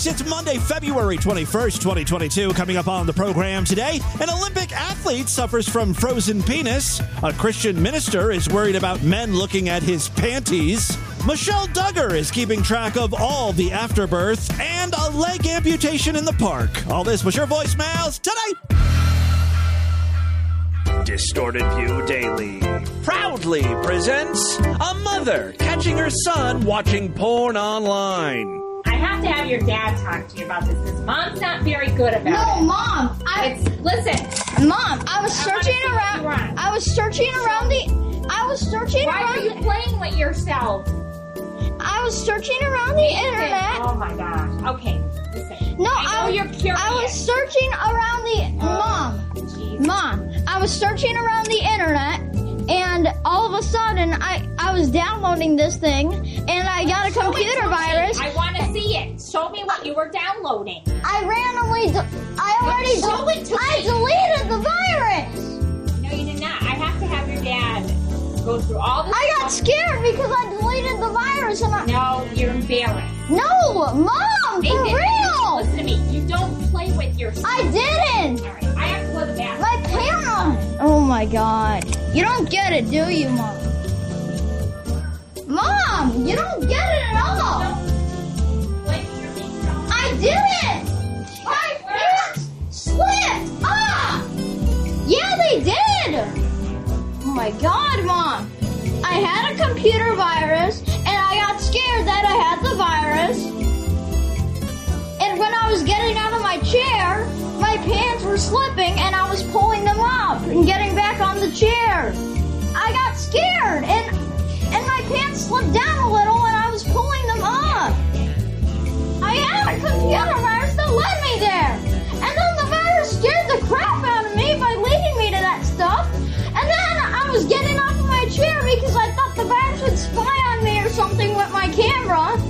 Freaks. It's Monday, February 21st, 2022. Coming up on the program today, an Olympic athlete suffers from frozen penis. A Christian minister is worried about men looking at his panties. Michelle Duggar is keeping track of all the afterbirth and a leg amputation in the park. All this was your voicemails today. Distorted View Daily proudly presents a mother catching her son watching porn online. I have to have your dad talk to you about this because mom's not very good about No, it. mom. I, It's listen. mom, I was searching what around. I was searching around the. I was searching Why are around. you playing with yourself? I was searching around the internet. Oh my gosh. Okay. Listen. No, I know I, you're curious. I was searching around the. Oh, mom, Jeez. mom, I was searching around the internet, and all of a sudden, I I was downloading this thing, and I got a Show it computer me. virus. I want to see it. Show me what you were downloading. I randomly. De- I already. Show it to I me. deleted the virus. No, you did not. I have to have your dad go through all this. I got stuff. scared because I deleted the virus, and I. No, you're embarrassed. No, mom, for real. Listen to me. You don't play with yourself. I didn't. My camera. Oh my god. You don't get it, do you, mom? Mom, you don't get it at all. I didn't. My pants slipped. Ah. Yeah, they did. Oh my god, mom. I had a computer virus, slipping and I was pulling them up and getting back on the chair. I got scared and and my pants slipped down a little and I was pulling them up. I had a computer virus that led me there. And then the virus scared the crap out of me by leading me to that stuff. And then I was getting off of my chair because I thought the virus would spy on me or something with my camera.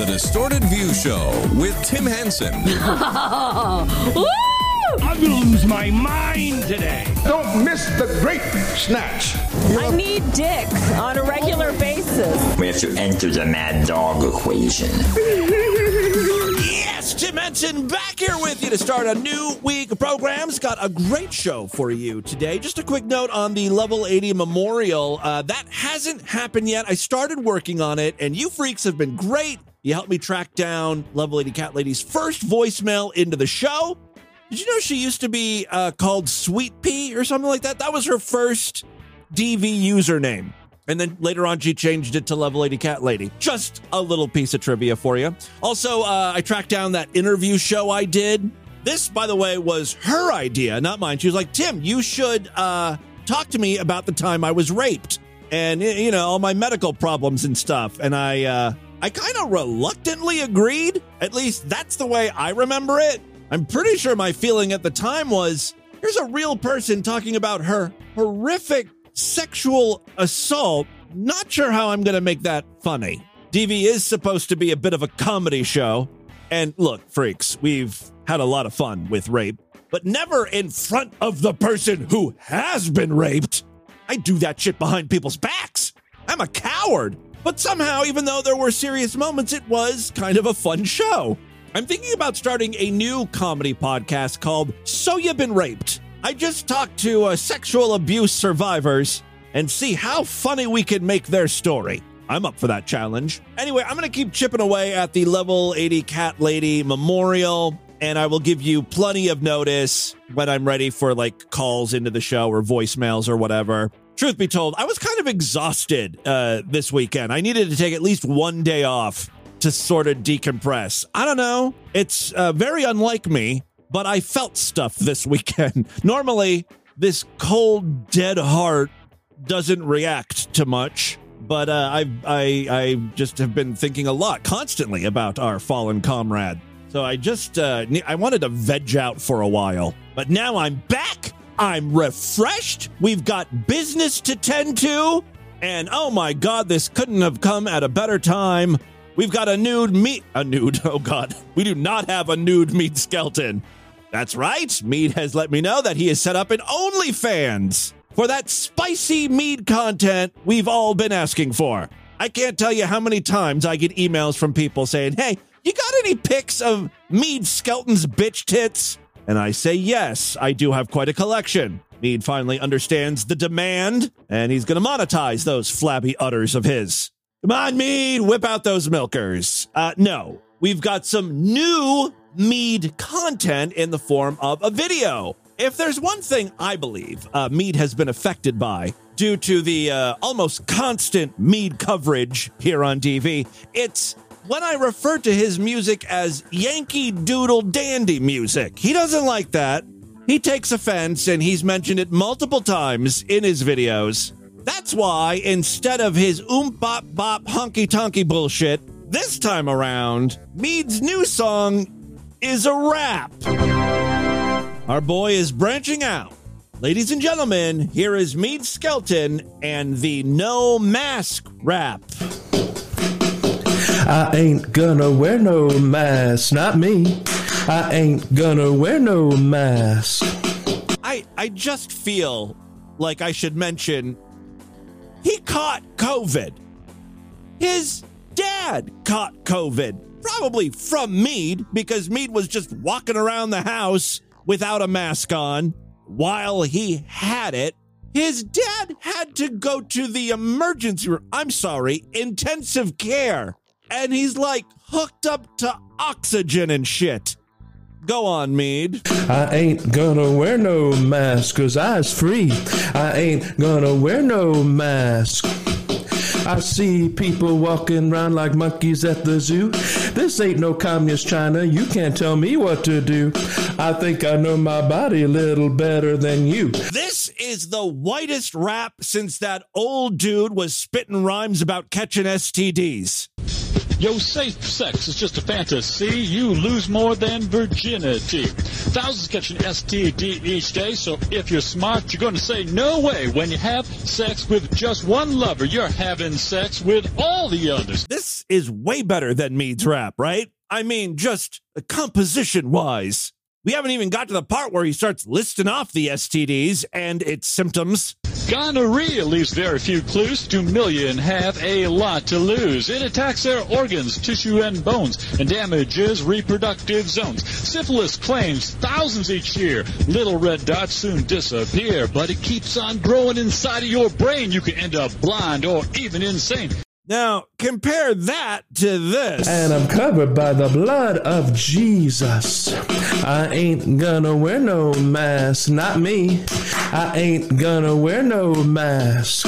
The Distorted View Show with Tim Henson. I'm gonna lose my mind today. Don't miss the great snatch. I need dick on a regular basis. We have to enter the mad dog equation. Yes, Tim Henson back here with you to start a new week of programs. Got a great show for you today. Just a quick note on the Level 80 Memorial. Uh, that hasn't happened yet. I started working on it, and you freaks have been great. You helped me track down Level 80 Cat Lady's first voicemail into the show. Did you know she used to be uh, called Sweet Pea or something like that? That was her first DV username. And then later on, she changed it to Level 80 Cat Lady. Just a little piece of trivia for you. Also, uh, I tracked down that interview show I did. This, by the way, was her idea, not mine. She was like, Tim, you should uh, talk to me about the time I was raped and, you know, all my medical problems and stuff. And I, uh, I kind of reluctantly agreed. At least that's the way I remember it. I'm pretty sure my feeling at the time was here's a real person talking about her horrific sexual assault. Not sure how I'm going to make that funny. DV is supposed to be a bit of a comedy show. And look, freaks, we've had a lot of fun with rape, but never in front of the person who has been raped. I do that shit behind people's backs. I'm a coward. But somehow, even though there were serious moments, it was kind of a fun show. I'm thinking about starting a new comedy podcast called So You've Been Raped. I just talked to uh, sexual abuse survivors and see how funny we can make their story. I'm up for that challenge. Anyway, I'm going to keep chipping away at the level 80 Cat Lady Memorial, and I will give you plenty of notice when I'm ready for like calls into the show or voicemails or whatever. Truth be told, I was kind of exhausted uh, this weekend. I needed to take at least one day off to sort of decompress. I don't know. It's uh, very unlike me, but I felt stuff this weekend. Normally, this cold, dead heart doesn't react to much. But uh, I, I, I just have been thinking a lot, constantly, about our fallen comrade. So I just, uh, I wanted to veg out for a while, but now I'm back. I'm refreshed. We've got business to tend to, and oh my God, this couldn't have come at a better time. We've got a nude meat, a nude. Oh God, we do not have a nude meat skeleton. That's right. Mead has let me know that he has set up an OnlyFans for that spicy mead content we've all been asking for. I can't tell you how many times I get emails from people saying, Hey, you got any pics of Mead Skelton's bitch tits? And I say, Yes, I do have quite a collection. Mead finally understands the demand, and he's going to monetize those flabby udders of his. Come on, Mead, whip out those milkers. Uh, no, we've got some new Mead content in the form of a video. If there's one thing I believe uh, Mead has been affected by due to the uh, almost constant Mead coverage here on DV, it's when I refer to his music as Yankee Doodle Dandy music. He doesn't like that. He takes offense and he's mentioned it multiple times in his videos. That's why instead of his oom bop bop honky tonky bullshit, this time around, Mead's new song is a rap. Our boy is branching out. Ladies and gentlemen, here is Mead Skelton and the No Mask rap. I ain't gonna wear no mask, not me. I ain't gonna wear no mask. I I just feel like I should mention he caught COVID. His dad caught COVID, probably from Mead because Mead was just walking around the house without a mask on while he had it. His dad had to go to the emergency room. I'm sorry, intensive care. And he's like hooked up to oxygen and shit. Go on, Mead. I ain't gonna wear no mask, cause I's free. I ain't gonna wear no mask. I see people walking around like monkeys at the zoo. This ain't no communist China. You can't tell me what to do. I think I know my body a little better than you. This is the whitest rap since that old dude was spitting rhymes about catching STDs. Yo, safe sex is just a fantasy. You lose more than virginity. Thousands catch an STD each day, so if you're smart, you're going to say no way. When you have sex with just one lover, you're having sex with all the others. This is way better than Mead's rap, right? I mean, just composition wise. We haven't even got to the part where he starts listing off the STDs and its symptoms. Gonorrhea leaves very few clues. Two million have a lot to lose. It attacks their organs, tissue, and bones, and damages reproductive zones. Syphilis claims thousands each year. Little red dots soon disappear, but it keeps on growing inside of your brain. You can end up blind or even insane. Now, compare that to this. And I'm covered by the blood of Jesus. I ain't gonna wear no mask, not me. I ain't gonna wear no mask.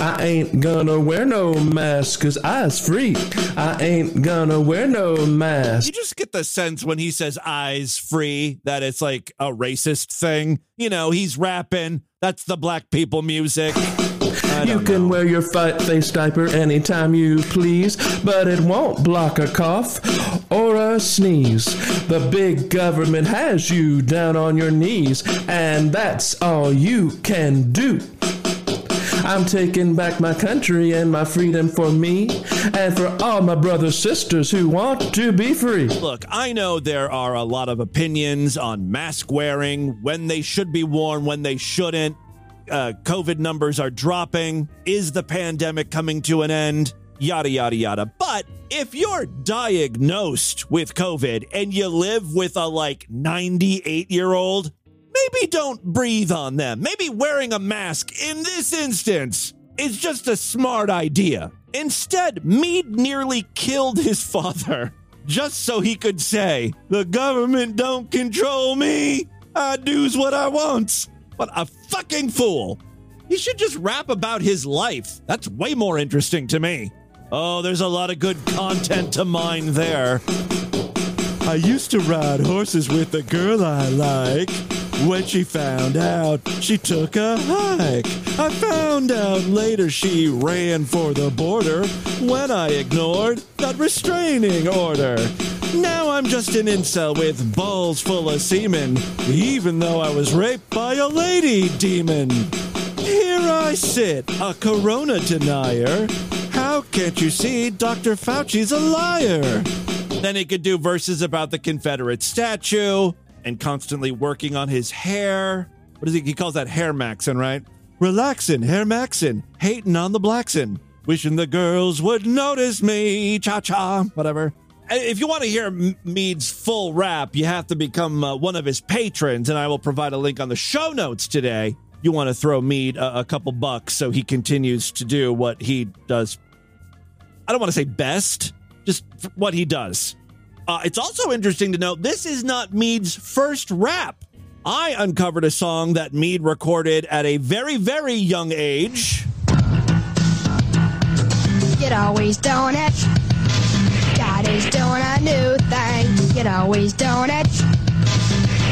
I ain't gonna wear no mask cause I's free. I ain't gonna wear no mask. You just get the sense when he says eyes free that it's like a racist thing. You know, he's rapping. That's the black people music. You can wear your fight face diaper anytime you please, but it won't block a cough or a sneeze. The big government has you down on your knees, and that's all you can do. I'm taking back my country and my freedom for me and for all my brothers sisters who want to be free. Look, I know there are a lot of opinions on mask wearing, when they should be worn, when they shouldn't. Uh, COVID numbers are dropping. Is the pandemic coming to an end? Yada, yada, yada. But if you're diagnosed with COVID and you live with a like 98 year old, maybe don't breathe on them. Maybe wearing a mask in this instance is just a smart idea. Instead, Mead nearly killed his father just so he could say, The government don't control me. I do's what I want. What a fucking fool. He should just rap about his life. That's way more interesting to me. Oh, there's a lot of good content to mine there. I used to ride horses with a girl I like. When she found out, she took a hike. I found out later she ran for the border when I ignored that restraining order. Now I'm just an incel with balls full of semen, even though I was raped by a lady demon. Here I sit, a corona denier. How can't you see Dr. Fauci's a liar? Then he could do verses about the Confederate statue and constantly working on his hair. what is he? He calls that hair maxin, right? Relaxin', hair maxin', hating on the blacksin', wishing the girls would notice me, cha cha, whatever. If you want to hear Mead's full rap, you have to become uh, one of his patrons, and I will provide a link on the show notes today. You want to throw Mead a, a couple bucks so he continues to do what he does. I don't want to say best, just what he does. Uh, it's also interesting to note this is not Mead's first rap. I uncovered a song that Mead recorded at a very, very young age. You'd always doing it. God is doing a new thing. You'd always doing it.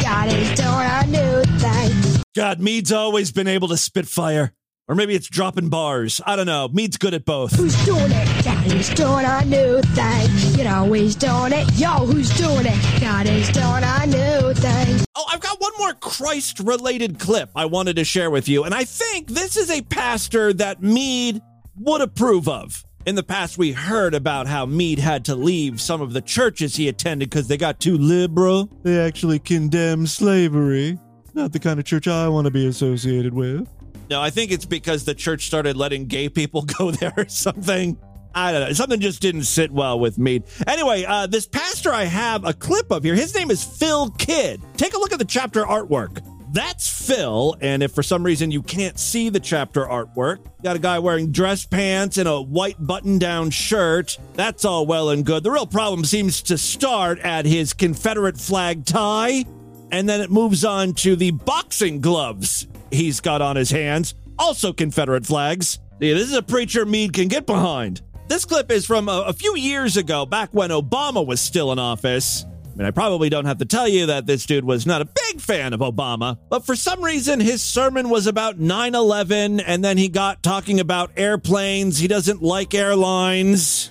God is doing a new thing. God, Mead's always been able to spit fire. Or maybe it's dropping bars. I don't know. Mead's good at both. Who's doing it? God is doing a new thing. You'd always doing it. Yo, who's doing it? God is doing a new thing. Oh, I've got one more Christ related clip I wanted to share with you. And I think this is a pastor that Mead would approve of. In the past, we heard about how Mead had to leave some of the churches he attended because they got too liberal. They actually condemn slavery. Not the kind of church I want to be associated with. No, I think it's because the church started letting gay people go there or something. I don't know. Something just didn't sit well with me. Anyway, uh, this pastor I have a clip of here, his name is Phil Kidd. Take a look at the chapter artwork. That's Phil, and if for some reason you can't see the chapter artwork, got a guy wearing dress pants and a white button down shirt. That's all well and good. The real problem seems to start at his Confederate flag tie, and then it moves on to the boxing gloves he's got on his hands, also Confederate flags. Yeah, this is a preacher Mead can get behind. This clip is from a, a few years ago, back when Obama was still in office. I mean, I probably don't have to tell you that this dude was not a big fan of Obama, but for some reason his sermon was about 9 11, and then he got talking about airplanes. He doesn't like airlines.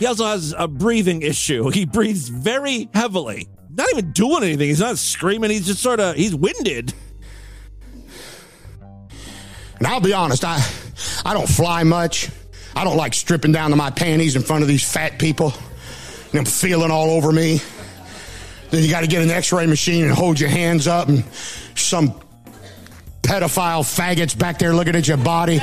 He also has a breathing issue. He breathes very heavily. Not even doing anything. He's not screaming. He's just sort of, he's winded. And I'll be honest, I, I don't fly much. I don't like stripping down to my panties in front of these fat people and them feeling all over me. Then you got to get an x ray machine and hold your hands up, and some pedophile faggots back there looking at your body.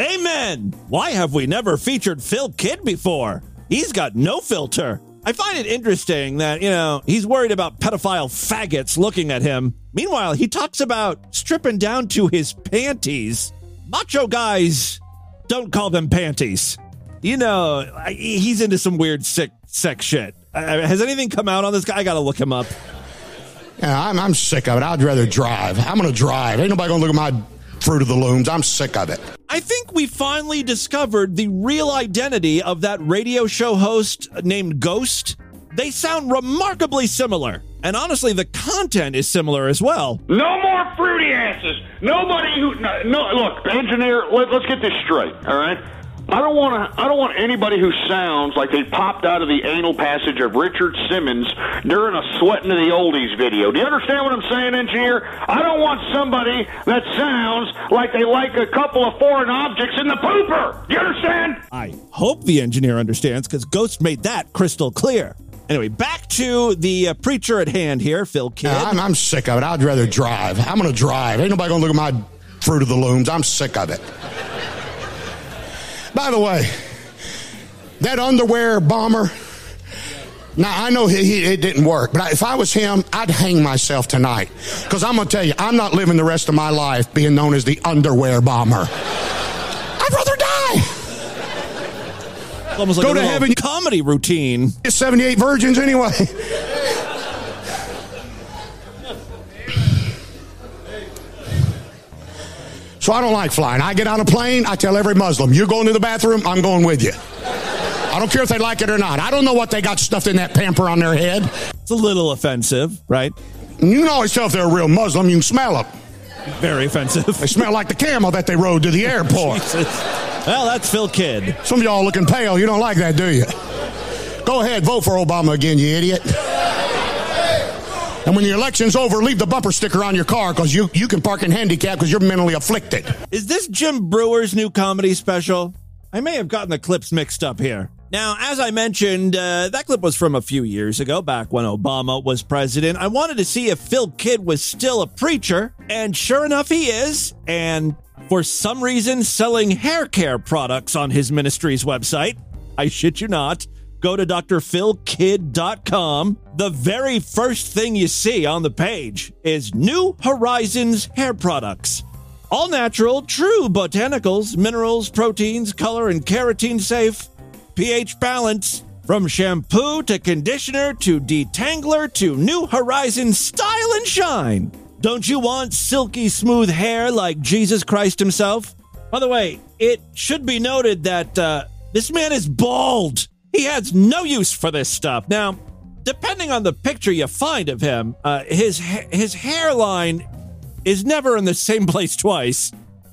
Amen. Why have we never featured Phil Kidd before? He's got no filter. I find it interesting that, you know, he's worried about pedophile faggots looking at him. Meanwhile, he talks about stripping down to his panties. Macho guys don't call them panties. You know, I- he's into some weird sick sex shit. Uh, has anything come out on this guy? I gotta look him up. Yeah, I'm, I'm sick of it. I'd rather drive. I'm going to drive. Ain't nobody going to look at my Fruit of the Looms. I'm sick of it. I think we finally discovered the real identity of that radio show host named Ghost. They sound remarkably similar. And honestly, the content is similar as well. No more fruity asses. Nobody who no, no look, engineer. Let, let's get this straight. All right. I don't want to. I don't want anybody who sounds like they popped out of the anal passage of Richard Simmons during a sweating to the oldies video. Do you understand what I'm saying, engineer? I don't want somebody that sounds like they like a couple of foreign objects in the pooper. Do you understand? I hope the engineer understands because Ghost made that crystal clear. Anyway, back to the uh, preacher at hand here, Phil Kidd. Yeah, I'm, I'm sick of it. I'd rather drive. I'm going to drive. Ain't nobody going to look at my Fruit of the Looms. I'm sick of it. By the way, that underwear bomber. Now I know he, he, it didn't work, but if I was him, I'd hang myself tonight. Because I'm gonna tell you, I'm not living the rest of my life being known as the underwear bomber. I'd rather die. Almost like Go to heaven. comedy routine. It's 78 virgins anyway. So I don't like flying. I get on a plane, I tell every Muslim, you're going to the bathroom, I'm going with you. I don't care if they like it or not. I don't know what they got stuffed in that pamper on their head. It's a little offensive, right? You can always tell if they're a real Muslim, you can smell them. Very offensive. They smell like the camel that they rode to the airport. Well, that's Phil Kidd. Some of y'all looking pale. You don't like that, do you? Go ahead, vote for Obama again, you idiot. And when the election's over, leave the bumper sticker on your car because you, you can park in handicap because you're mentally afflicted. Is this Jim Breuer's new comedy special? I may have gotten the clips mixed up here. Now, as I mentioned, uh, that clip was from a few years ago, back when Obama was president. I wanted to see if Phil Kidd was still a preacher, and sure enough, he is. And for some reason, selling hair care products on his ministry's website. I shit you not. Go to drphilkidd.com. The very first thing you see on the page is New Horizons hair products. All natural, true botanicals, minerals, proteins, color, and carotene safe pH balance. From shampoo to conditioner to detangler to New Horizons style and shine. Don't you want silky smooth hair like Jesus Christ himself? By the way, it should be noted that uh, this man is bald. He has no use for this stuff. Now, depending on the picture you find of him, uh, his his hairline is never in the same place twice.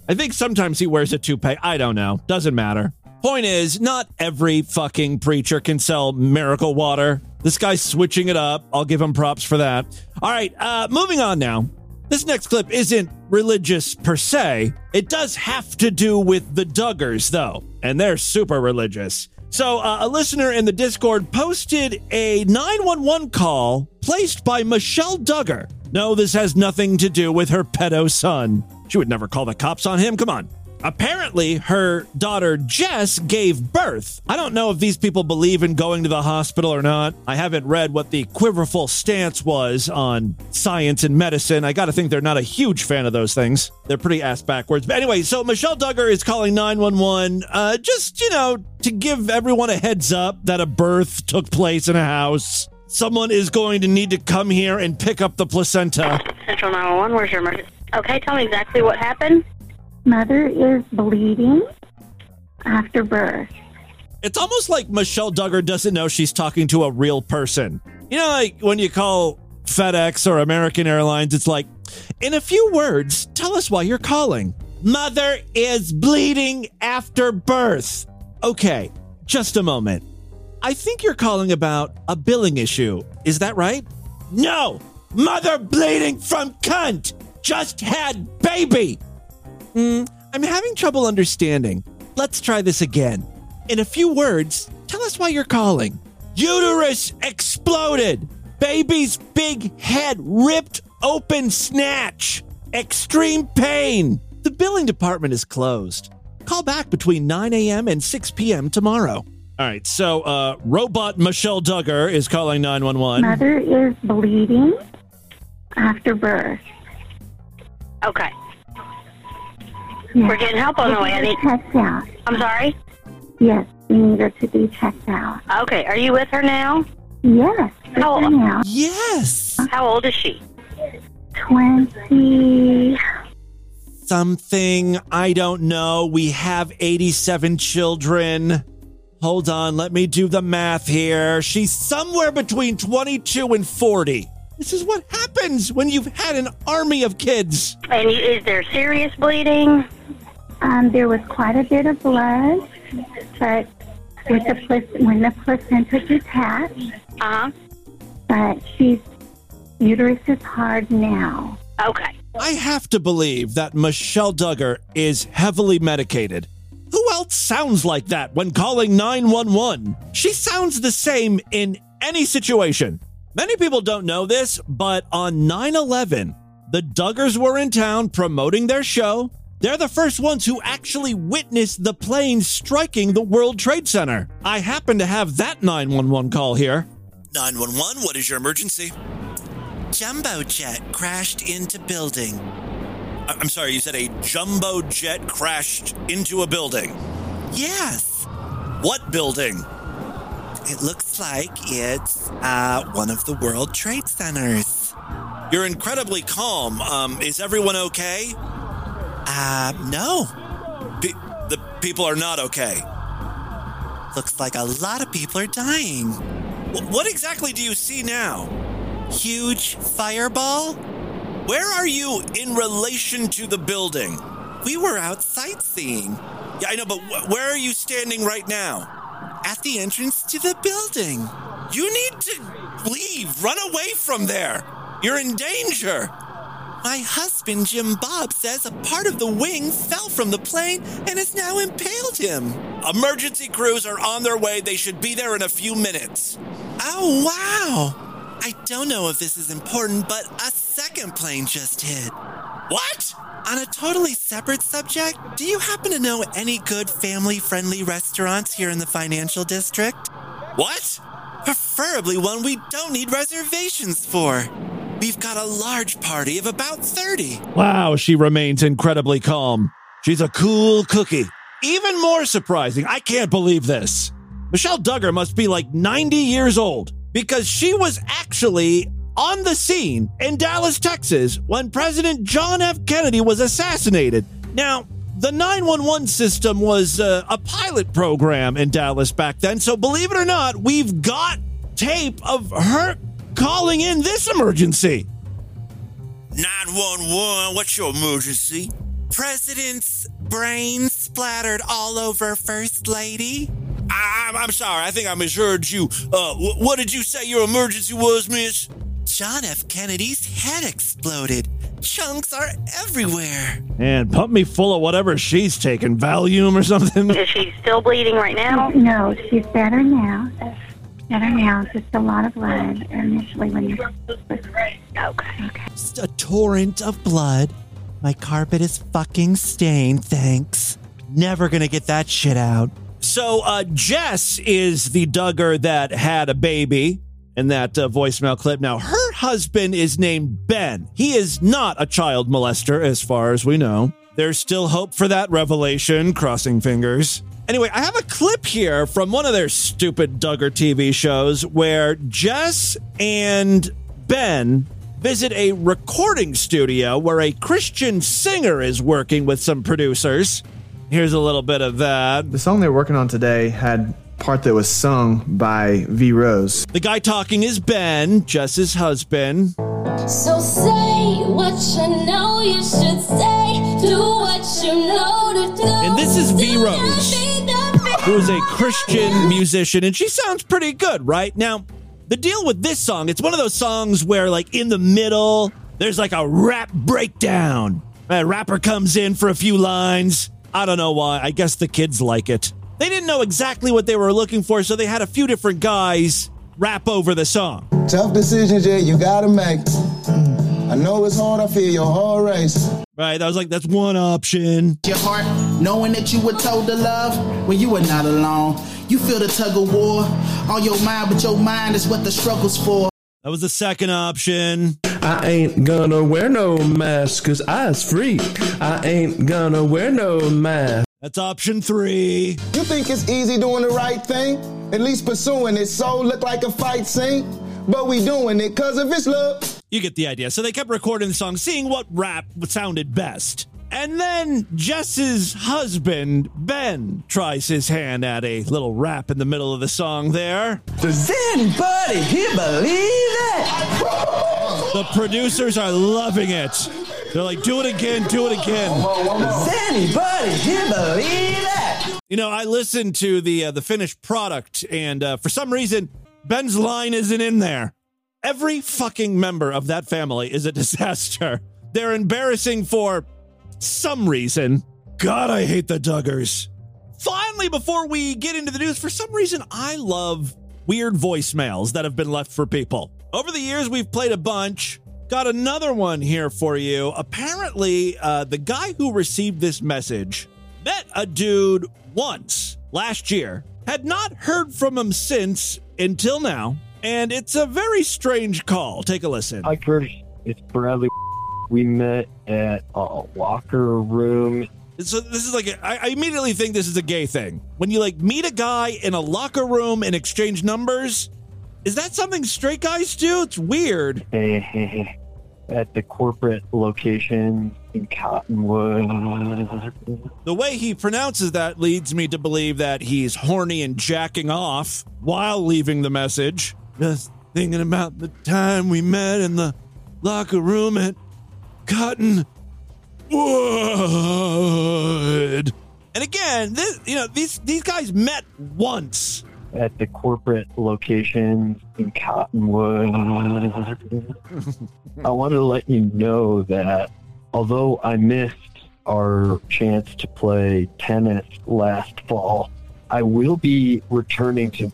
I think sometimes he wears a toupee. I don't know. Doesn't matter. Point is, not every fucking preacher can sell miracle water. This guy's switching it up. I'll give him props for that. All right, uh, moving on now. This next clip isn't religious per se. It does have to do with the Duggars, though, and they're super religious. So, uh, a listener in the Discord posted a 911 call placed by Michelle Duggar. No, this has nothing to do with her pedo son. She would never call the cops on him. Come on. Apparently, her daughter Jess gave birth. I don't know if these people believe in going to the hospital or not. I haven't read what the quiverful stance was on science and medicine. I got to think they're not a huge fan of those things. They're pretty ass backwards. But anyway, so Michelle Duggar is calling 911 uh, just, you know, to give everyone a heads up that a birth took place in a house. Someone is going to need to come here and pick up the placenta. Central 911, where's your emergency? Okay, tell me exactly what happened. Mother is bleeding after birth. It's almost like Michelle Duggar doesn't know she's talking to a real person. You know, like when you call FedEx or American Airlines, it's like, in a few words, tell us why you're calling. Mother is bleeding after birth. Okay, just a moment. I think you're calling about a billing issue. Is that right? No! Mother bleeding from cunt! Just had baby! Hmm, I'm having trouble understanding. Let's try this again. In a few words, tell us why you're calling. Uterus exploded! Baby's big head ripped open snatch! Extreme pain! The billing department is closed. Call back between 9 a.m. and 6 p.m. tomorrow. All right, so uh, robot Michelle Duggar is calling 911. Mother is bleeding after birth. Okay. We're getting help on the way. I need. Checked out. I'm sorry. Yes, we need her to be checked out. Okay, are you with her now? Yes, with How- her now. Yes. How old is she? Twenty. Something, I don't know. We have 87 children. Hold on, let me do the math here. She's somewhere between 22 and 40. This is what happens when you've had an army of kids. And is there serious bleeding? Um, there was quite a bit of blood, but with the plac- when the placenta detached, Uh huh. but she's uterus is hard now. Okay. I have to believe that Michelle Duggar is heavily medicated. Who else sounds like that when calling 911? She sounds the same in any situation. Many people don't know this, but on 9 11, the Duggars were in town promoting their show. They're the first ones who actually witnessed the plane striking the World Trade Center. I happen to have that 911 call here. 911, what is your emergency? Jumbo jet crashed into building. I- I'm sorry, you said a jumbo jet crashed into a building? Yes. What building? It looks like it's uh, one of the World Trade Centers. You're incredibly calm. Um, is everyone okay? Uh, no. Pe- the people are not okay. Looks like a lot of people are dying. Wh- what exactly do you see now? Huge fireball? Where are you in relation to the building? We were out sightseeing. Yeah, I know, but wh- where are you standing right now? At the entrance to the building. You need to leave. Run away from there. You're in danger. My husband, Jim Bob, says a part of the wing fell from the plane and has now impaled him. Emergency crews are on their way. They should be there in a few minutes. Oh, wow. I don't know if this is important, but a second plane just hit. What? On a totally separate subject, do you happen to know any good family friendly restaurants here in the financial district? What? Preferably one we don't need reservations for. We've got a large party of about 30. Wow, she remains incredibly calm. She's a cool cookie. Even more surprising, I can't believe this. Michelle Duggar must be like 90 years old because she was actually on the scene in Dallas, Texas when President John F. Kennedy was assassinated. Now, the 911 system was uh, a pilot program in Dallas back then, so believe it or not, we've got tape of her calling in this emergency. 911, what's your emergency? President's brain splattered all over First Lady. I, am sorry, I think I misheard you. Uh, wh- what did you say your emergency was, miss? John F. Kennedy's head exploded. Chunks are everywhere. And pump me full of whatever she's taking, Valium or something. Is she still bleeding right now? No, she's better now. Better now. Just a lot of blood initially when you. Okay. Okay. Just a torrent of blood. My carpet is fucking stained, thanks. Never gonna get that shit out. So, uh, Jess is the Duggar that had a baby in that uh, voicemail clip. Now, her husband is named Ben. He is not a child molester, as far as we know. There's still hope for that revelation, crossing fingers. Anyway, I have a clip here from one of their stupid Duggar TV shows where Jess and Ben visit a recording studio where a Christian singer is working with some producers. Here's a little bit of that. The song they're working on today had part that was sung by V Rose. The guy talking is Ben, Jess's husband. So say what you know you should say. Do what you know to do. And this is V Rose, who is a Christian musician, and she sounds pretty good, right? Now, the deal with this song, it's one of those songs where, like, in the middle, there's like a rap breakdown. A rapper comes in for a few lines. I don't know why. I guess the kids like it. They didn't know exactly what they were looking for, so they had a few different guys rap over the song. Tough decisions, yeah, you gotta make. I know it's hard, I feel your heart race. Right, that was like, that's one option. Your heart, knowing that you were told to love when you were not alone. You feel the tug of war on your mind, but your mind is what the struggle's for. That was the second option. I ain't gonna wear no mask cause I's free. I ain't gonna wear no mask. That's option three. You think it's easy doing the right thing? At least pursuing it so look like a fight scene. But we doing it cause of his love. You get the idea. So they kept recording the song, seeing what rap sounded best. And then Jess's husband, Ben, tries his hand at a little rap in the middle of the song there. Does anybody here believe it? The producers are loving it. They're like, do it again, do it again. Does anybody here believe that? You know, I listened to the uh, the finished product, and uh, for some reason, Ben's line isn't in there. Every fucking member of that family is a disaster. They're embarrassing for some reason. God, I hate the Duggars. Finally, before we get into the news, for some reason, I love weird voicemails that have been left for people. Over the years, we've played a bunch. Got another one here for you. Apparently, uh, the guy who received this message met a dude once last year, had not heard from him since until now, and it's a very strange call. Take a listen. Hi, Curtis. It's Bradley. We met at a locker room. So this is like a, I I immediately think this is a gay thing. When you like meet a guy in a locker room and exchange numbers, is that something straight guys do? It's weird. at the corporate location in Cottonwood. The way he pronounces that leads me to believe that he's horny and jacking off while leaving the message. Just thinking about the time we met in the locker room at Cotton Wood. And again, this, you know, these these guys met once. at the corporate locations in Cottonwood. I want to let you know that although I missed our chance to play tennis last fall, I will be returning to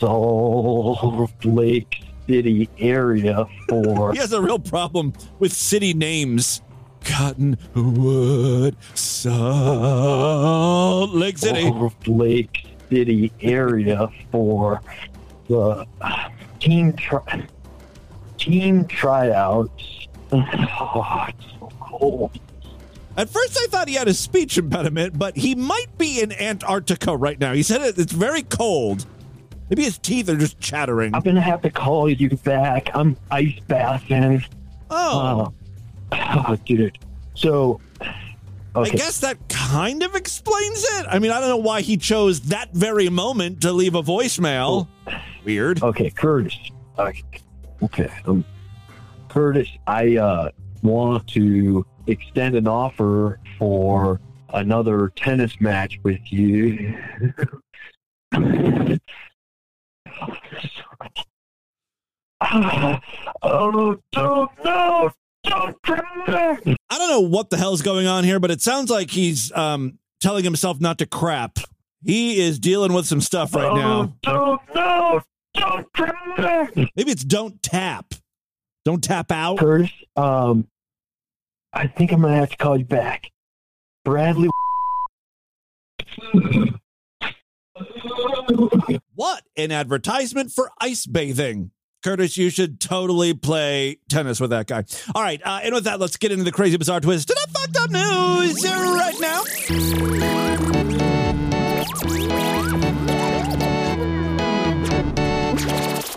Salt Lake City area for He has a real problem with city names. Cottonwood, Salt Lake City. Salt Lake City area for the team tri- team tryouts. Oh, it's so cold. At first, I thought he had a speech impediment, but he might be in Antarctica right now. He said it, it's very cold. Maybe his teeth are just chattering. I'm gonna have to call you back. I'm ice bathing. Oh. oh, dude. So, I guess that kind of explains it. I mean, I don't know why he chose that very moment to leave a voicemail. Weird. Okay, Curtis. Okay, okay. Um, Curtis, I uh, want to extend an offer for another tennis match with you. don't don't. I don't know what the hell's going on here, but it sounds like he's um, telling himself not to crap. He is dealing with some stuff right now. Don't don't. Maybe it's don't tap. Don't tap out. Curtis, um, I think I'm gonna have to call you back. Bradley. What an advertisement for ice bathing. Curtis, you should totally play tennis with that guy. All right, uh, and with that, let's get into the crazy, bizarre twist to the fucked up news right now.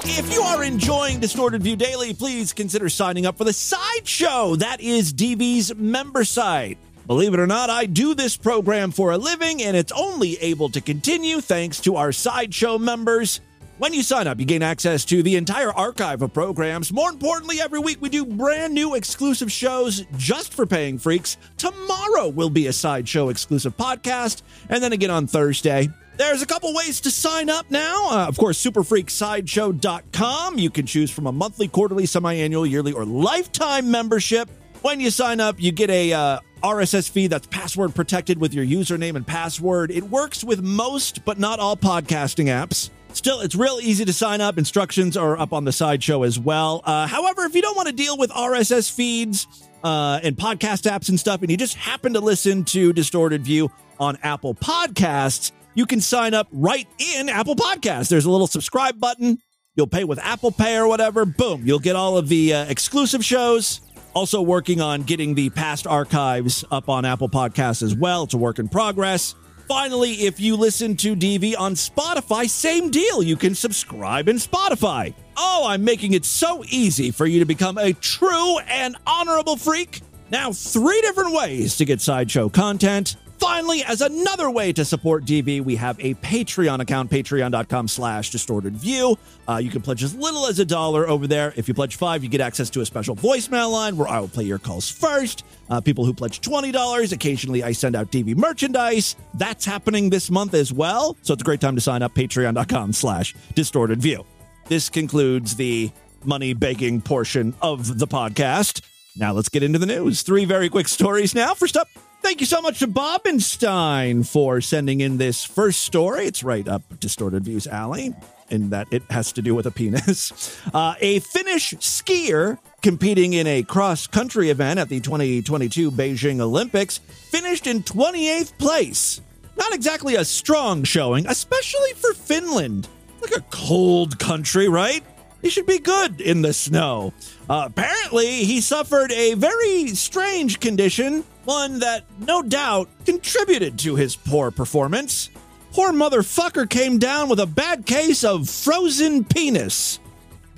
If you are enjoying Distorted View Daily, please consider signing up for the Sideshow. That is DV's member site. Believe it or not, I do this program for a living, and it's only able to continue thanks to our Sideshow members. When you sign up, you gain access to the entire archive of programs. More importantly, every week we do brand new exclusive shows just for paying freaks. Tomorrow will be a Sideshow exclusive podcast, and then again on Thursday. There's a couple ways to sign up now. Uh, of course, superfreaksideshow.com. You can choose from a monthly, quarterly, semi annual, yearly, or lifetime membership. When you sign up, you get a uh, RSS feed that's password protected with your username and password. It works with most, but not all podcasting apps. Still, it's real easy to sign up. Instructions are up on the sideshow as well. Uh, however, if you don't want to deal with RSS feeds uh, and podcast apps and stuff, and you just happen to listen to Distorted View on Apple Podcasts, you can sign up right in Apple Podcasts. There's a little subscribe button. You'll pay with Apple Pay or whatever. Boom, you'll get all of the uh, exclusive shows. Also, working on getting the past archives up on Apple Podcasts as well. It's a work in progress. Finally, if you listen to DV on Spotify, same deal. You can subscribe in Spotify. Oh, I'm making it so easy for you to become a true and honorable freak. Now, three different ways to get Sideshow content. Finally, as another way to support DV, we have a Patreon account, patreon.com slash distorted view. Uh, you can pledge as little as a dollar over there. If you pledge five, you get access to a special voicemail line where I will play your calls first. Uh, people who pledge $20, occasionally I send out DV merchandise. That's happening this month as well. So it's a great time to sign up, patreon.com slash distorted view. This concludes the money begging portion of the podcast. Now let's get into the news. Three very quick stories now. First up, Thank you so much to Bobenstein for sending in this first story. It's right up Distorted Views Alley, in that it has to do with a penis. Uh, a Finnish skier competing in a cross country event at the 2022 Beijing Olympics finished in 28th place. Not exactly a strong showing, especially for Finland. Like a cold country, right? He should be good in the snow. Apparently, he suffered a very strange condition, one that no doubt contributed to his poor performance. Poor motherfucker came down with a bad case of frozen penis.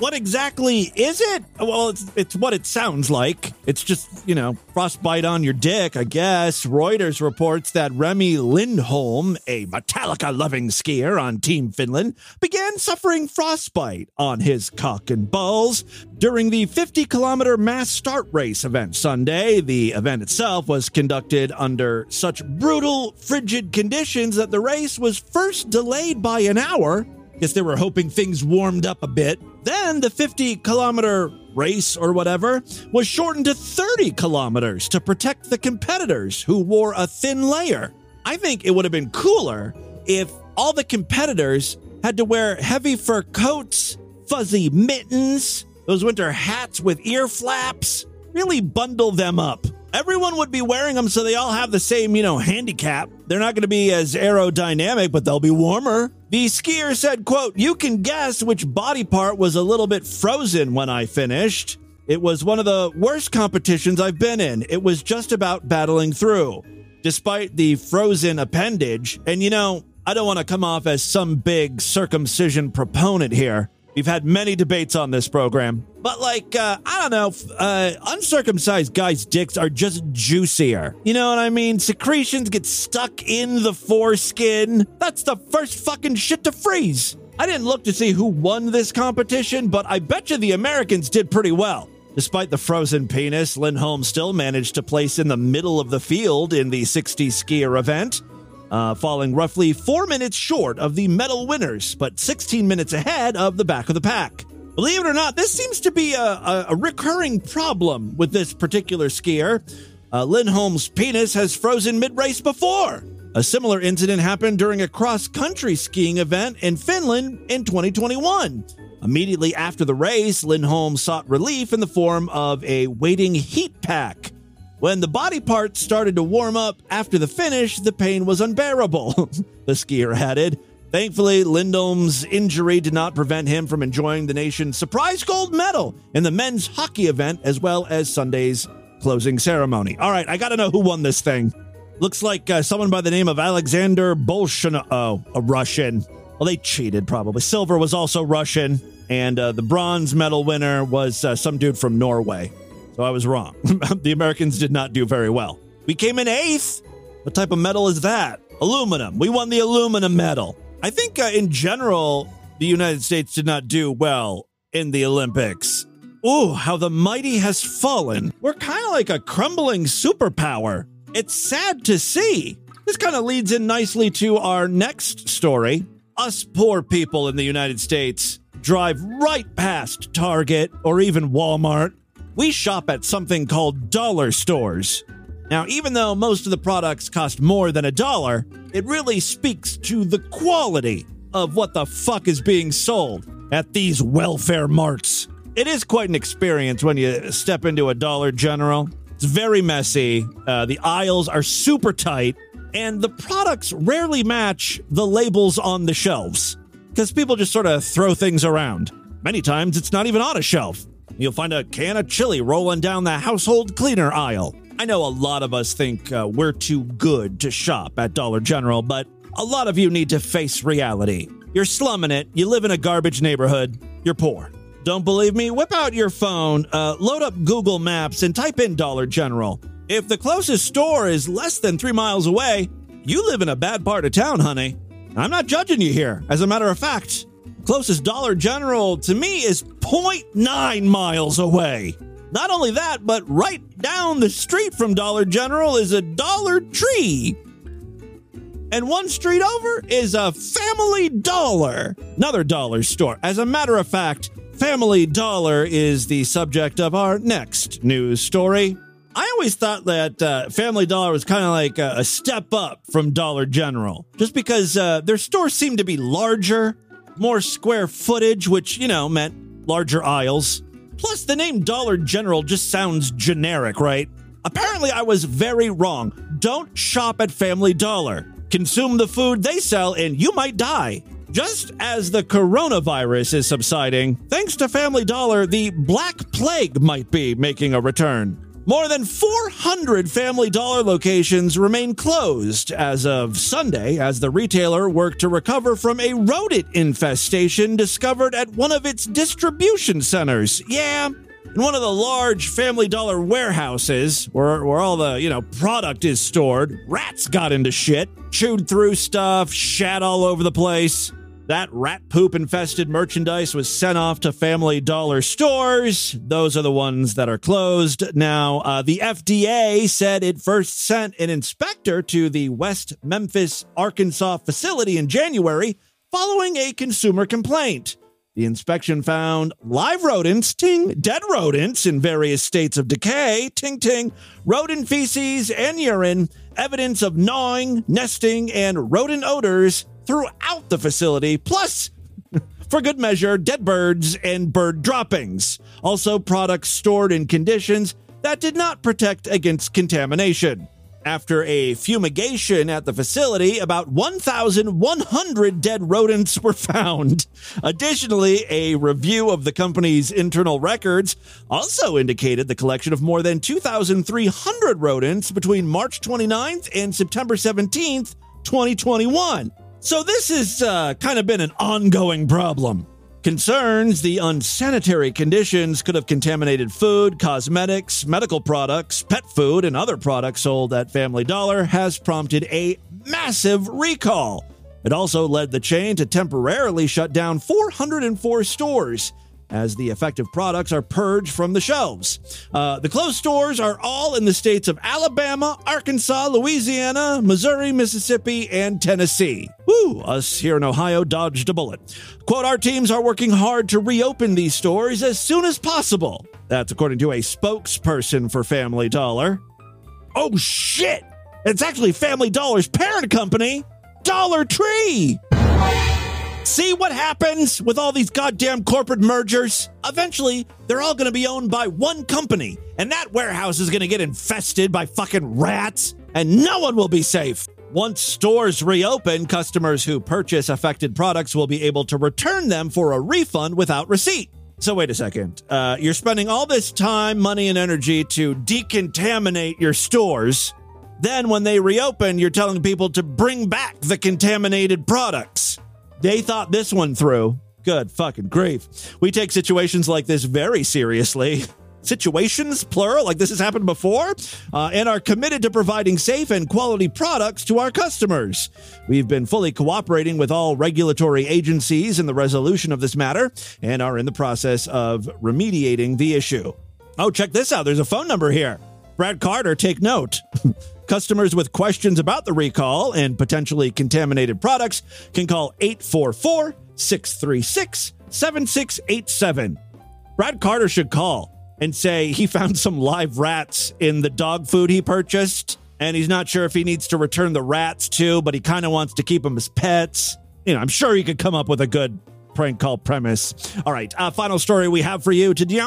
What exactly is it? Well, it's, it's what it sounds like. It's just, you know, frostbite on your dick, I guess. Reuters reports that Remi Lindholm, a Metallica loving skier on Team Finland, began suffering frostbite on his cock and balls during the 50 kilometer mass start race event Sunday. The event itself was conducted under such brutal, frigid conditions that the race was first delayed by an hour Guess they were hoping things warmed up a bit. Then the 50 kilometer race or whatever was shortened to 30 kilometers to protect the competitors who wore a thin layer. I think it would have been cooler if all the competitors had to wear heavy fur coats, fuzzy mittens, those winter hats with ear flaps. Really bundle them up. Everyone would be wearing them so they all have the same, you know, handicap. They're not going to be as aerodynamic, but they'll be warmer. The skier said, quote, "You can guess which body part was a little bit frozen when I finished. It was one of the worst competitions I've been in. It was just about battling through." Despite the frozen appendage, and you know, I don't want to come off as some big circumcision proponent here. We've had many debates on this program, but like, uh, I don't know, uh, uncircumcised guys' dicks are just juicier. You know what I mean? Secretions get stuck in the foreskin. That's the first fucking shit to freeze. I didn't look to see who won this competition, but I bet you the Americans did pretty well. Despite the frozen penis, Lindholm still managed to place in the middle of the field in the 60 skier event uh, falling roughly four minutes short of the medal winners, but 16 minutes ahead of the back of the pack. Believe it or not, this seems to be a, a, a recurring problem with this particular skier. Uh, Lindholm's penis has frozen mid race before. A similar incident happened during a cross country skiing event in Finland in 2021. Immediately after the race, Lindholm sought relief in the form of a waiting heat pack. When the body parts started to warm up after the finish, the pain was unbearable, the skier added. Thankfully, Lindholm's injury did not prevent him from enjoying the nation's surprise gold medal in the men's hockey event as well as Sunday's closing ceremony. All right, I got to know who won this thing. Looks like uh, someone by the name of Alexander Bolshunov. Oh, a Russian. Well, they cheated probably. Silver was also Russian, and uh, the bronze medal winner was uh, some dude from Norway. So I was wrong. the Americans did not do very well. We came in eighth. What type of medal is that? Aluminum. We won the aluminum medal. I think uh, in general, the United States did not do well in the Olympics. Ooh, how the mighty has fallen. We're kind of like a crumbling superpower. It's sad to see. This kind of leads in nicely to our next story. Us poor people in the United States drive right past Target or even Walmart we shop at something called dollar stores. Now, even though most of the products cost more than a dollar, it really speaks to the quality of what the fuck is being sold at these welfare marts. It is quite an experience when you step into a Dollar General. It's very messy, uh, the aisles are super tight, and the products rarely match the labels on the shelves because people just sort of throw things around. Many times it's not even on a shelf. You'll find a can of chili rolling down the household cleaner aisle. I know a lot of us think uh, we're too good to shop at Dollar General, but a lot of you need to face reality. You're slumming it, you live in a garbage neighborhood, you're poor. Don't believe me? Whip out your phone, uh, load up Google Maps, and type in Dollar General. If the closest store is less than three miles away, you live in a bad part of town, honey. I'm not judging you here. As a matter of fact, Closest Dollar General to me is 0.9 miles away. Not only that, but right down the street from Dollar General is a Dollar Tree. And one street over is a Family Dollar, another dollar store. As a matter of fact, Family Dollar is the subject of our next news story. I always thought that uh, Family Dollar was kind of like a, step up from Dollar General, just because uh, their stores seem to be larger more square footage, which, you know, meant larger aisles. Plus, the name Dollar General just sounds generic, right? Apparently, I was very wrong. Don't shop at Family Dollar. Consume the food they sell, and you might die. Just as the coronavirus is subsiding, thanks to Family Dollar, the Black Plague might be making a return. More than 400 Family Dollar locations remain closed as of Sunday as the retailer worked to recover from a rodent infestation discovered at one of its distribution centers. Yeah, in one of the large Family Dollar warehouses where, where all the, you know, product is stored, rats got into shit, chewed through stuff, shat all over the place. That rat poop infested merchandise was sent off to Family Dollar stores. Those are the ones that are closed. Now, uh, the FDA said it first sent an inspector to the West Memphis, Arkansas facility in January, following a consumer complaint. The inspection found live rodents, ting, dead rodents in various states of decay, ting ting, rodent feces and urine, evidence of gnawing, nesting, and rodent odors throughout the facility, plus, for good measure, dead birds and bird droppings. Also, products stored in conditions that did not protect against contamination. After a fumigation at the facility, about 1,100 dead rodents were found. Additionally, a review of the company's internal records also indicated the collection of more than 2,300 rodents between March 29th and September 17th, 2021. So this has uh, kind of been an ongoing problem. Concerns the unsanitary conditions could have contaminated food, cosmetics, medical products, pet food, and other products sold at Family Dollar has prompted a massive recall. It also led the chain to temporarily shut down 404 stores as the effective products are purged from the shelves. Uh, the closed stores are all in the states of Alabama, Arkansas, Louisiana, Missouri, Mississippi, and Tennessee. Woo, us here in Ohio dodged a bullet. Quote, our teams are working hard to reopen these stores as soon as possible. That's according to a spokesperson for Family Dollar. Oh shit! It's actually Family Dollar's parent company, Dollar Tree! See what happens with all these goddamn corporate mergers? Eventually, they're all going to be owned by one company, and that warehouse is going to get infested by fucking rats, and no one will be safe. Once stores reopen, customers who purchase affected products will be able to return them for a refund without receipt. So, wait a second. Uh, you're spending all this time, money, and energy to decontaminate your stores. Then, when they reopen, you're telling people to bring back the contaminated products. They thought this one through. Good fucking grief. We take situations like this very seriously. Situations, plural, like this has happened before, uh, and are committed to providing safe and quality products to our customers. We've been fully cooperating with all regulatory agencies in the resolution of this matter and are in the process of remediating the issue. Oh, check this out. There's a phone number here. Brad Carter, take note. Customers with questions about the recall and potentially contaminated products can call 844 636 7687. Brad Carter should call and say he found some live rats in the dog food he purchased, and he's not sure if he needs to return the rats too, but he kind of wants to keep them as pets. You know, I'm sure he could come up with a good prank call premise. All right, uh, final story we have for you today.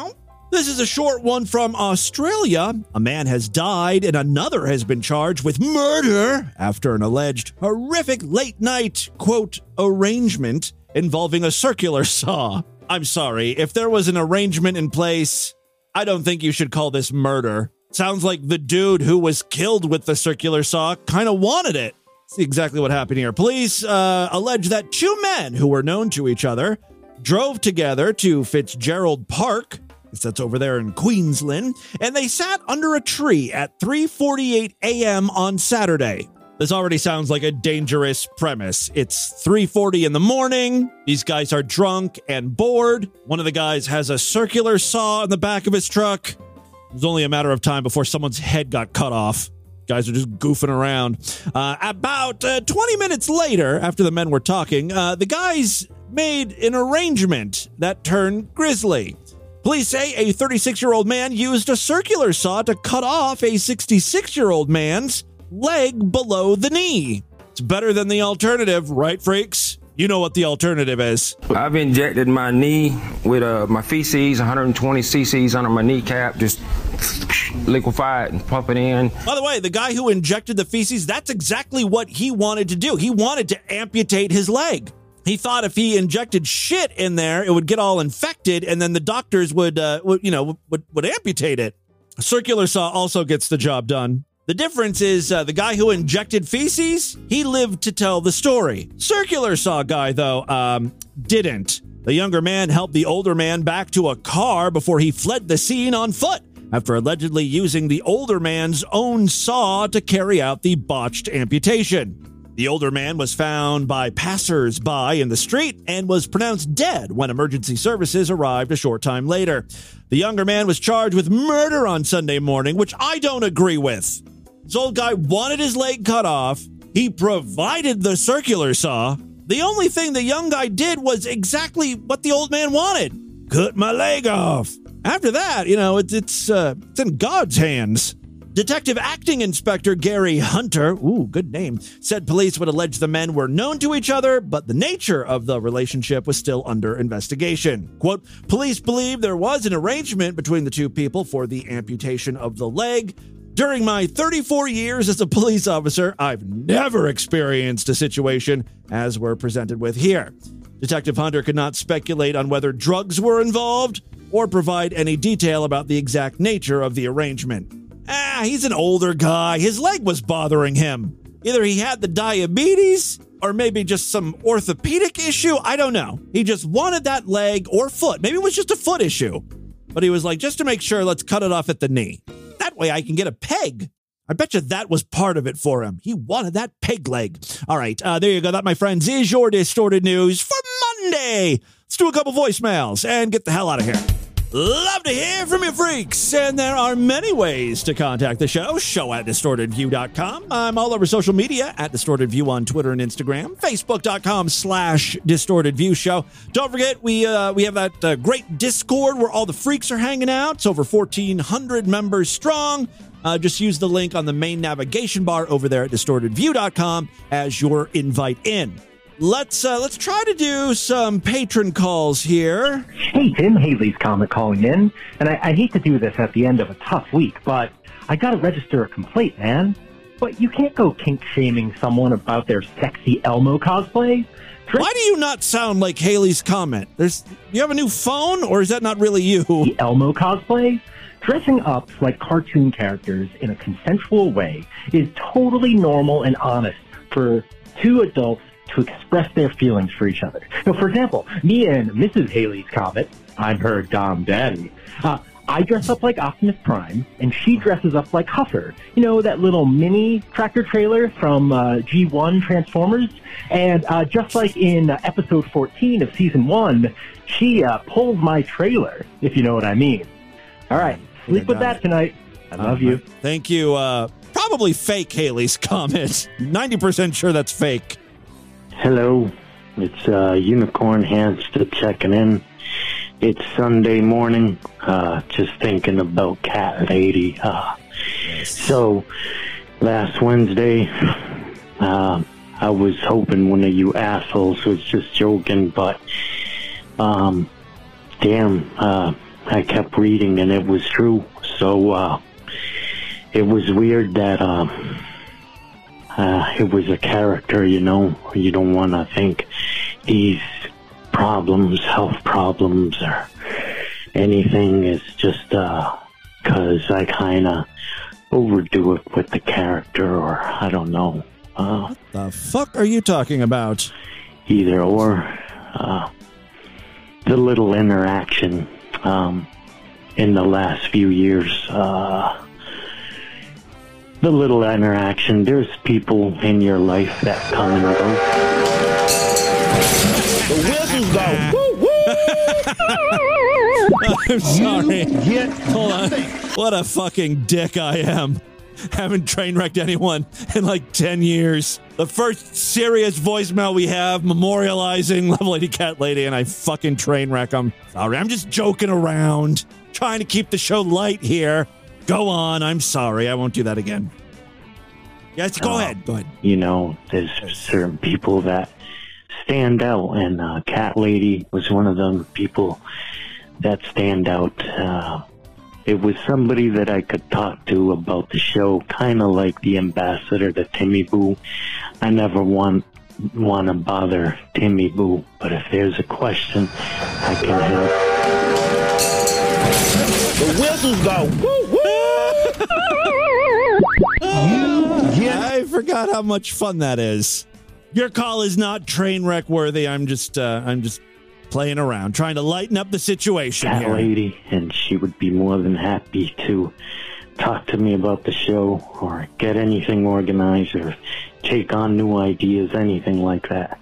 This is a short one from Australia. A man has died and another has been charged with murder after an alleged horrific late night, quote, arrangement involving a circular saw. I'm sorry, if there was an arrangement in place, I don't think you should call this murder. Sounds like the dude who was killed with the circular saw kind of wanted it. See exactly what happened here. Police uh, allege that two men who were known to each other drove together to Fitzgerald Park that's over there in Queensland, and they sat under a tree at 3:48 a.m. on Saturday. This already sounds like a dangerous premise. It's 3:40 in the morning. These guys are drunk and bored. One of the guys has a circular saw in the back of his truck. It was only a matter of time before someone's head got cut off. Guys are just goofing around. Uh, about uh, 20 minutes later, after the men were talking, uh, the guys made an arrangement that turned grisly. Police say a 36 year old man used a circular saw to cut off a 66 year old man's leg below the knee. It's better than the alternative, right, freaks? You know what the alternative is. I've injected my knee with uh, my feces, 120 cc's under my kneecap, just liquefy it and pump it in. By the way, the guy who injected the feces, that's exactly what he wanted to do. He wanted to amputate his leg. He thought if he injected shit in there, it would get all infected, and then the doctors would, uh, would you know, would, would amputate it. Circular saw also gets the job done. The difference is uh, the guy who injected feces, he lived to tell the story. Circular saw guy, though, um, didn't. The younger man helped the older man back to a car before he fled the scene on foot after allegedly using the older man's own saw to carry out the botched amputation. The older man was found by passers by in the street and was pronounced dead when emergency services arrived a short time later. The younger man was charged with murder on Sunday morning, which I don't agree with. This old guy wanted his leg cut off. He provided the circular saw. The only thing the young guy did was exactly what the old man wanted cut my leg off. After that, you know, it's, it's, uh, it's in God's hands. Detective Acting Inspector Gary Hunter, ooh, good name, said police would allege the men were known to each other, but the nature of the relationship was still under investigation. Quote, police believe there was an arrangement between the two people for the amputation of the leg. During my 34 years as a police officer, I've never experienced a situation as we're presented with here. Detective Hunter could not speculate on whether drugs were involved or provide any detail about the exact nature of the arrangement. Ah, he's an older guy. His leg was bothering him. Either he had the diabetes or maybe just some orthopedic issue. I don't know. He just wanted that leg or foot. Maybe it was just a foot issue. But he was like, just to make sure, let's cut it off at the knee. That way I can get a peg. I bet you that was part of it for him. He wanted that peg leg. All right, uh, there you go. That, my friends, is your distorted news for Monday. Let's do a couple voicemails and get the hell out of here. Love to hear from you freaks. And there are many ways to contact the show. Show at distortedview.com. I'm all over social media at distortedview on Twitter and Instagram. Facebook.com slash distortedview show. Don't forget, we uh, we have that uh, great Discord where all the freaks are hanging out. It's over 1,400 members strong. Uh, just use the link on the main navigation bar over there at distortedview.com as your invite in. Let's uh, let's try to do some patron calls here. Hey, Tim Haley's Comic calling in, and I, I hate to do this at the end of a tough week, but I gotta register a complaint, man. But you can't go kink shaming someone about their sexy Elmo cosplay. Why do you not sound like Haley's comment? There's you have a new phone, or is that not really you? The Elmo cosplay? Dressing up like cartoon characters in a consensual way is totally normal and honest for two adults to express their feelings for each other. So, for example, me and Mrs. Haley's Comet, I'm her Dom Daddy, uh, I dress up like Optimus Prime, and she dresses up like Huffer. You know, that little mini tractor trailer from uh, G1 Transformers? And uh, just like in uh, episode 14 of season 1, she uh, pulls my trailer, if you know what I mean. All right, sleep with that tonight. I love you. Thank you. Uh, probably fake Haley's comment. 90% sure that's fake. Hello, it's uh, Unicorn Hamster checking in. It's Sunday morning. Uh, just thinking about Cat Lady. Uh, so last Wednesday, uh, I was hoping one of you assholes was just joking, but um, damn, uh, I kept reading and it was true. So uh, it was weird that. Uh, uh, it was a character, you know. You don't want to think these problems, health problems, or anything is just because I kind of overdo it with the character, or I don't know. Uh, what the fuck are you talking about? Either or. Uh, the little interaction um, in the last few years. Uh, the little interaction. There's people in your life that come and go. The whistles go. Woo, woo. I'm sorry. Hold on. What a fucking dick I am. Haven't train wrecked anyone in like 10 years. The first serious voicemail we have memorializing Level 80 Cat Lady, and I fucking train wreck them. Sorry, I'm just joking around. Trying to keep the show light here. Go on. I'm sorry. I won't do that again. Yes, go Uh, ahead. Go ahead. You know, there's certain people that stand out, and uh, Cat Lady was one of them people that stand out. Uh, it was somebody that I could talk to about the show, kind of like the ambassador to Timmy Boo. I never want want to bother Timmy Boo, but if there's a question, I can help. The whistles go. Woo, woo. I forgot how much fun that is. Your call is not train wreck worthy. I'm just uh, I'm just playing around, trying to lighten up the situation Cat here. Lady, and she would be more than happy to talk to me about the show or get anything organized or take on new ideas, anything like that.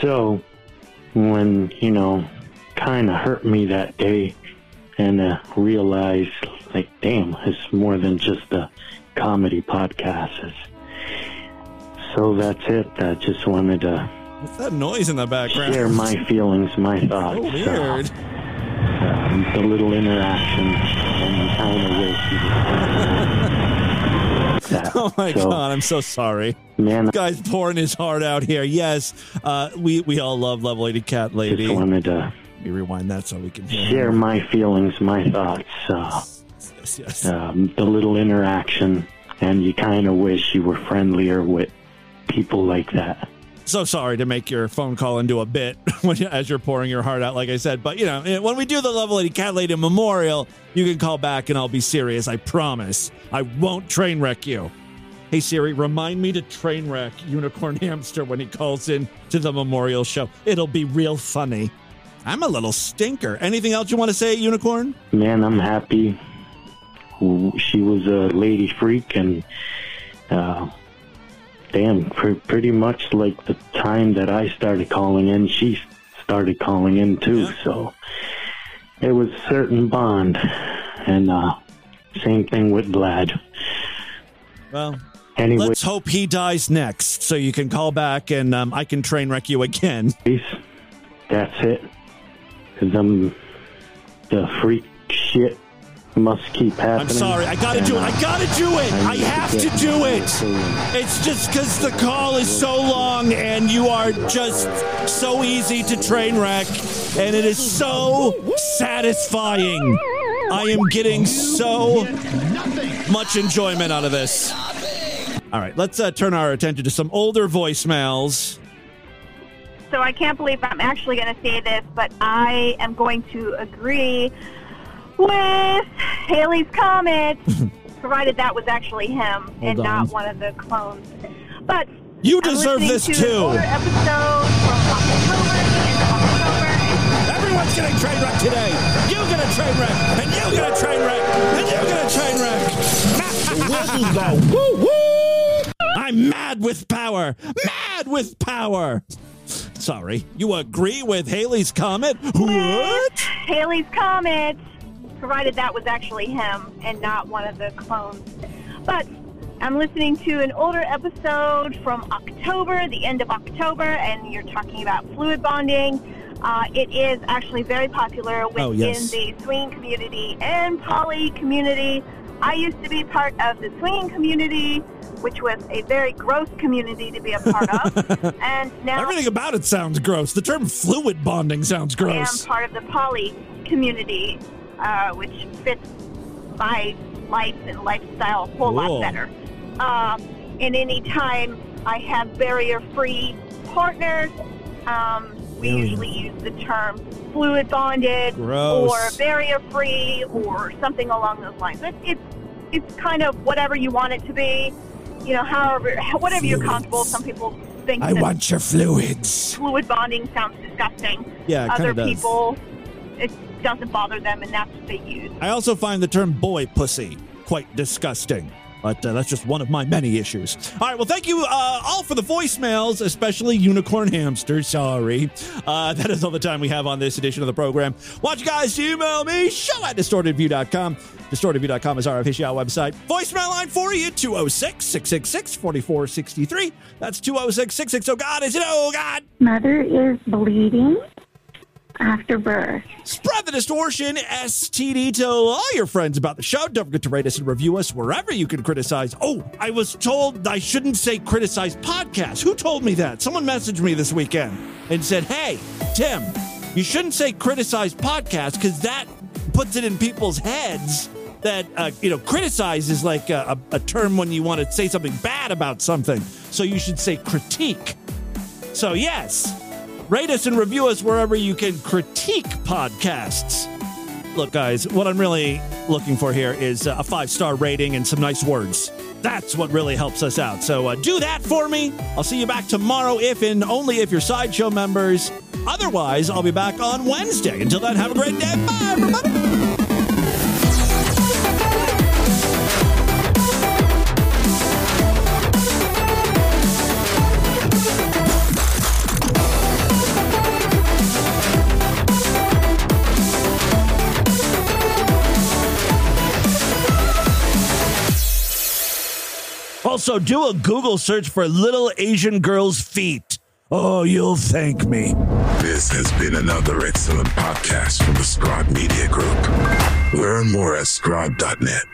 So, when, you know, kind of hurt me that day and uh, realized, like, damn, it's more than just a comedy podcast. It's, so that's it. I just wanted to What's that noise in the background? share my feelings, my thoughts. Oh, weird. Uh, um, the little interaction, and kind of that. Oh my So, god, I'm so sorry. Man, Guy's pouring his heart out here. Yes, uh, we we all love Level 80 Cat Lady. Just wanted to Let me rewind that so we can hear. share him. my feelings, my thoughts. Uh, Yes, yes. um, the little interaction, and you kind of wish you were friendlier with people like that. So sorry to make your phone call into a bit when you- as you're pouring your heart out, like I said. But you know, eh, when we do the Level 80 Cat Lady Memorial, you can call back and I'll be serious. I promise. I won't train wreck you. Hey Siri, remind me to train wreck Unicorn Hamster when he calls in to the memorial show. It'll be real funny. I'm a little stinker. Anything else you want to say, Unicorn? Man, I'm happy. She was a lady freak, and uh, damn, pr- pretty much like the time that I started calling in, she started calling in too. So it was a certain bond, and uh, same thing with Vlad. Well, Anyway, let's hope he dies next so you can call back and um, I can train wreck you again. that's it. Cause I'm the freak shit must keep happening. I'm sorry. I gotta do it. I gotta do it. I have to do it. It's just because the call is so long and you are just so easy to train wreck, and it is so satisfying. I am getting so much enjoyment out of this. All right, let's uh, turn our attention to some older voicemails. So I can't believe I'm actually going to say this, but I am going to agree with Haley's comment, provided that was actually him and on. not one of the clones. But You I'm deserve this to too. An older episode from October, the end of October, Everyone's getting train wreck today. You get a train wreck, and you get a train wreck, and you get a train wreck. woo woo. I'm mad with power. Mad with power. Sorry. You agree with Haley's comment? What? Haley's comment, provided that was actually him and not one of the clones. But I'm listening to an older episode from October, the end of October, and you're talking about fluid bonding. Uh, it is actually very popular within Oh, yes. the swinging community and poly community. I used to be part of the swinging community, which was a very gross community to be a part of. and now Everything about it sounds gross. The term fluid bonding sounds gross. I am part of the poly community, uh, which fits my life and lifestyle a whole Cool. lot better. Um, and any time I have barrier-free partners, um, we Alien. usually use the term fluid bonded Gross. or barrier-free or something along those lines. It, it's it's kind of whatever you want it to be. You know, however, whatever you're comfortable. Some people think I want your fluids. fluid bonding sounds disgusting. Yeah, Other people, it doesn't bother them, and that's what they use. I also find the term boy pussy quite disgusting. But uh, that's just one of my many issues. All right, well, thank you uh, all for the voicemails, especially Unicorn Hamster. Sorry. Uh, that is all the time we have on this edition of the program. Watch you guys email me, show at distortedview.com. Distortedview.com is our official website. Voicemail line for you, 206 666 4463. That's 206 660. Oh, God, is it? Oh, God. Mother is bleeding after birth. Spread the distortion, STD. Tell all your friends about the show. Don't forget to rate us and review us wherever you can criticize. Oh, I was told I shouldn't say criticize podcasts. Who told me that? Someone messaged me this weekend and said, hey, Tim, you shouldn't say criticize podcasts because that puts it in people's heads that, uh, you know, criticize is like a, a term when you want to say something bad about something. So you should say critique. So, yes, rate us and review us wherever you can critique podcasts. Look, guys, what I'm really looking for here is a five star rating and some nice words. That's what really helps us out. So uh, do that for me. I'll see you back tomorrow, if and only if you're Sideshow members. Otherwise, I'll be back on Wednesday. Until then, have a great day. Bye, everybody. Also, do a Google search for little Asian girls' feet. Oh, you'll thank me. This has been another excellent podcast from the Scribe Media Group. Learn more at scribe.net.